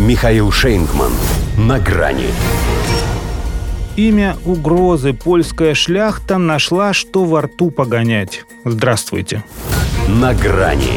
Михаил Шейнгман. На грани. Имя угрозы польская шляхта нашла, что во рту погонять. Здравствуйте. На грани.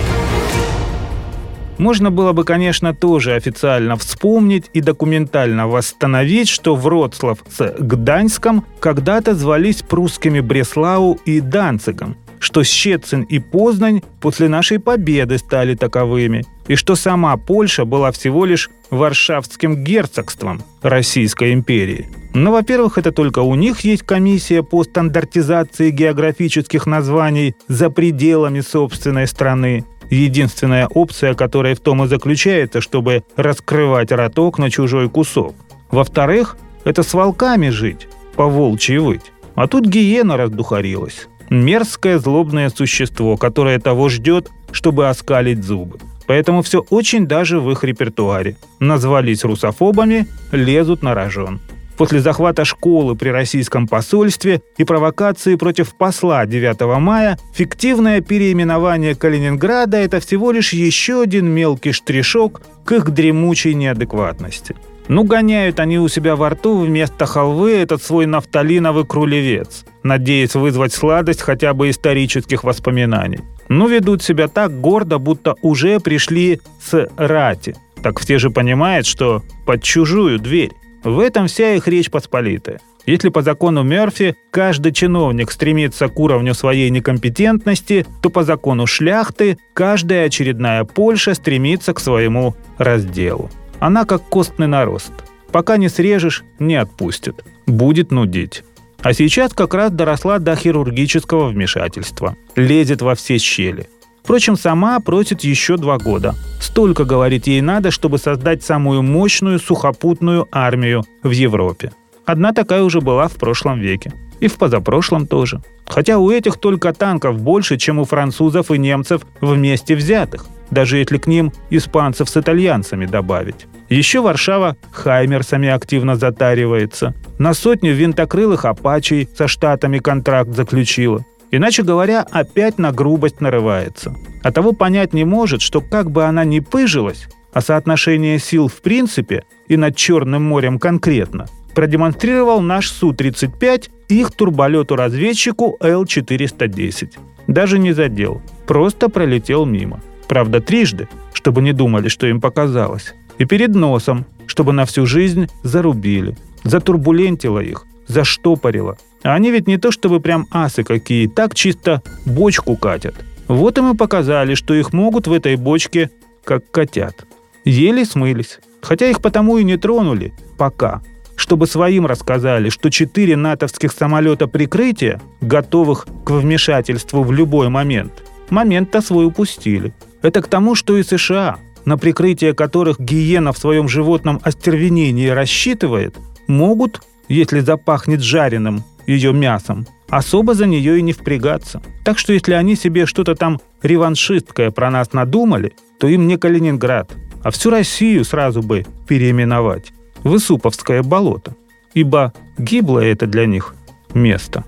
Можно было бы, конечно, тоже официально вспомнить и документально восстановить, что Вроцлав с Гданьском когда-то звались прусскими Бреслау и Данцигом, что Щецин и Познань после нашей победы стали таковыми, и что сама Польша была всего лишь Варшавским герцогством Российской империи. Но, во-первых, это только у них есть комиссия по стандартизации географических названий за пределами собственной страны, единственная опция которая в том и заключается, чтобы раскрывать роток на чужой кусок. Во-вторых, это с волками жить, по волчьи выть. А тут гиена раздухарилась. Мерзкое злобное существо, которое того ждет, чтобы оскалить зубы. Поэтому все очень даже в их репертуаре. Назвались русофобами, лезут на рожон. После захвата школы при российском посольстве и провокации против посла 9 мая фиктивное переименование Калининграда – это всего лишь еще один мелкий штришок к их дремучей неадекватности. Ну, гоняют они у себя во рту вместо халвы этот свой нафталиновый крулевец, надеясь вызвать сладость хотя бы исторических воспоминаний. Ну, ведут себя так гордо, будто уже пришли с рати. Так все же понимают, что под чужую дверь. В этом вся их речь посполитая. Если по закону Мерфи каждый чиновник стремится к уровню своей некомпетентности, то по закону шляхты каждая очередная Польша стремится к своему разделу. Она как костный нарост. Пока не срежешь, не отпустит. Будет нудить. А сейчас как раз доросла до хирургического вмешательства. Лезет во все щели. Впрочем, сама просит еще два года. Столько, говорит, ей надо, чтобы создать самую мощную сухопутную армию в Европе. Одна такая уже была в прошлом веке. И в позапрошлом тоже. Хотя у этих только танков больше, чем у французов и немцев вместе взятых. Даже если к ним испанцев с итальянцами добавить. Еще Варшава хаймерсами активно затаривается. На сотню винтокрылых апачей со штатами контракт заключила. Иначе говоря, опять на грубость нарывается. А того понять не может, что как бы она ни пыжилась, а соотношение сил в принципе и над Черным морем конкретно, продемонстрировал наш Су-35 их турболету-разведчику Л-410. Даже не задел, просто пролетел мимо. Правда, трижды, чтобы не думали, что им показалось. И перед носом, чтобы на всю жизнь зарубили. Затурбулентило их, заштопорило. А они ведь не то чтобы прям асы какие, так чисто бочку катят. Вот им и показали, что их могут в этой бочке как котят. Еле смылись. Хотя их потому и не тронули. Пока. Чтобы своим рассказали, что четыре натовских самолета прикрытия, готовых к вмешательству в любой момент, момент-то свой упустили. Это к тому, что и США, на прикрытие которых гиена в своем животном остервенении рассчитывает, могут, если запахнет жареным ее мясом, особо за нее и не впрягаться. Так что если они себе что-то там реваншисткое про нас надумали, то им не Калининград, а всю Россию сразу бы переименовать в Исуповское болото. Ибо гиблое это для них место.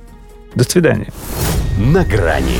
До свидания. На грани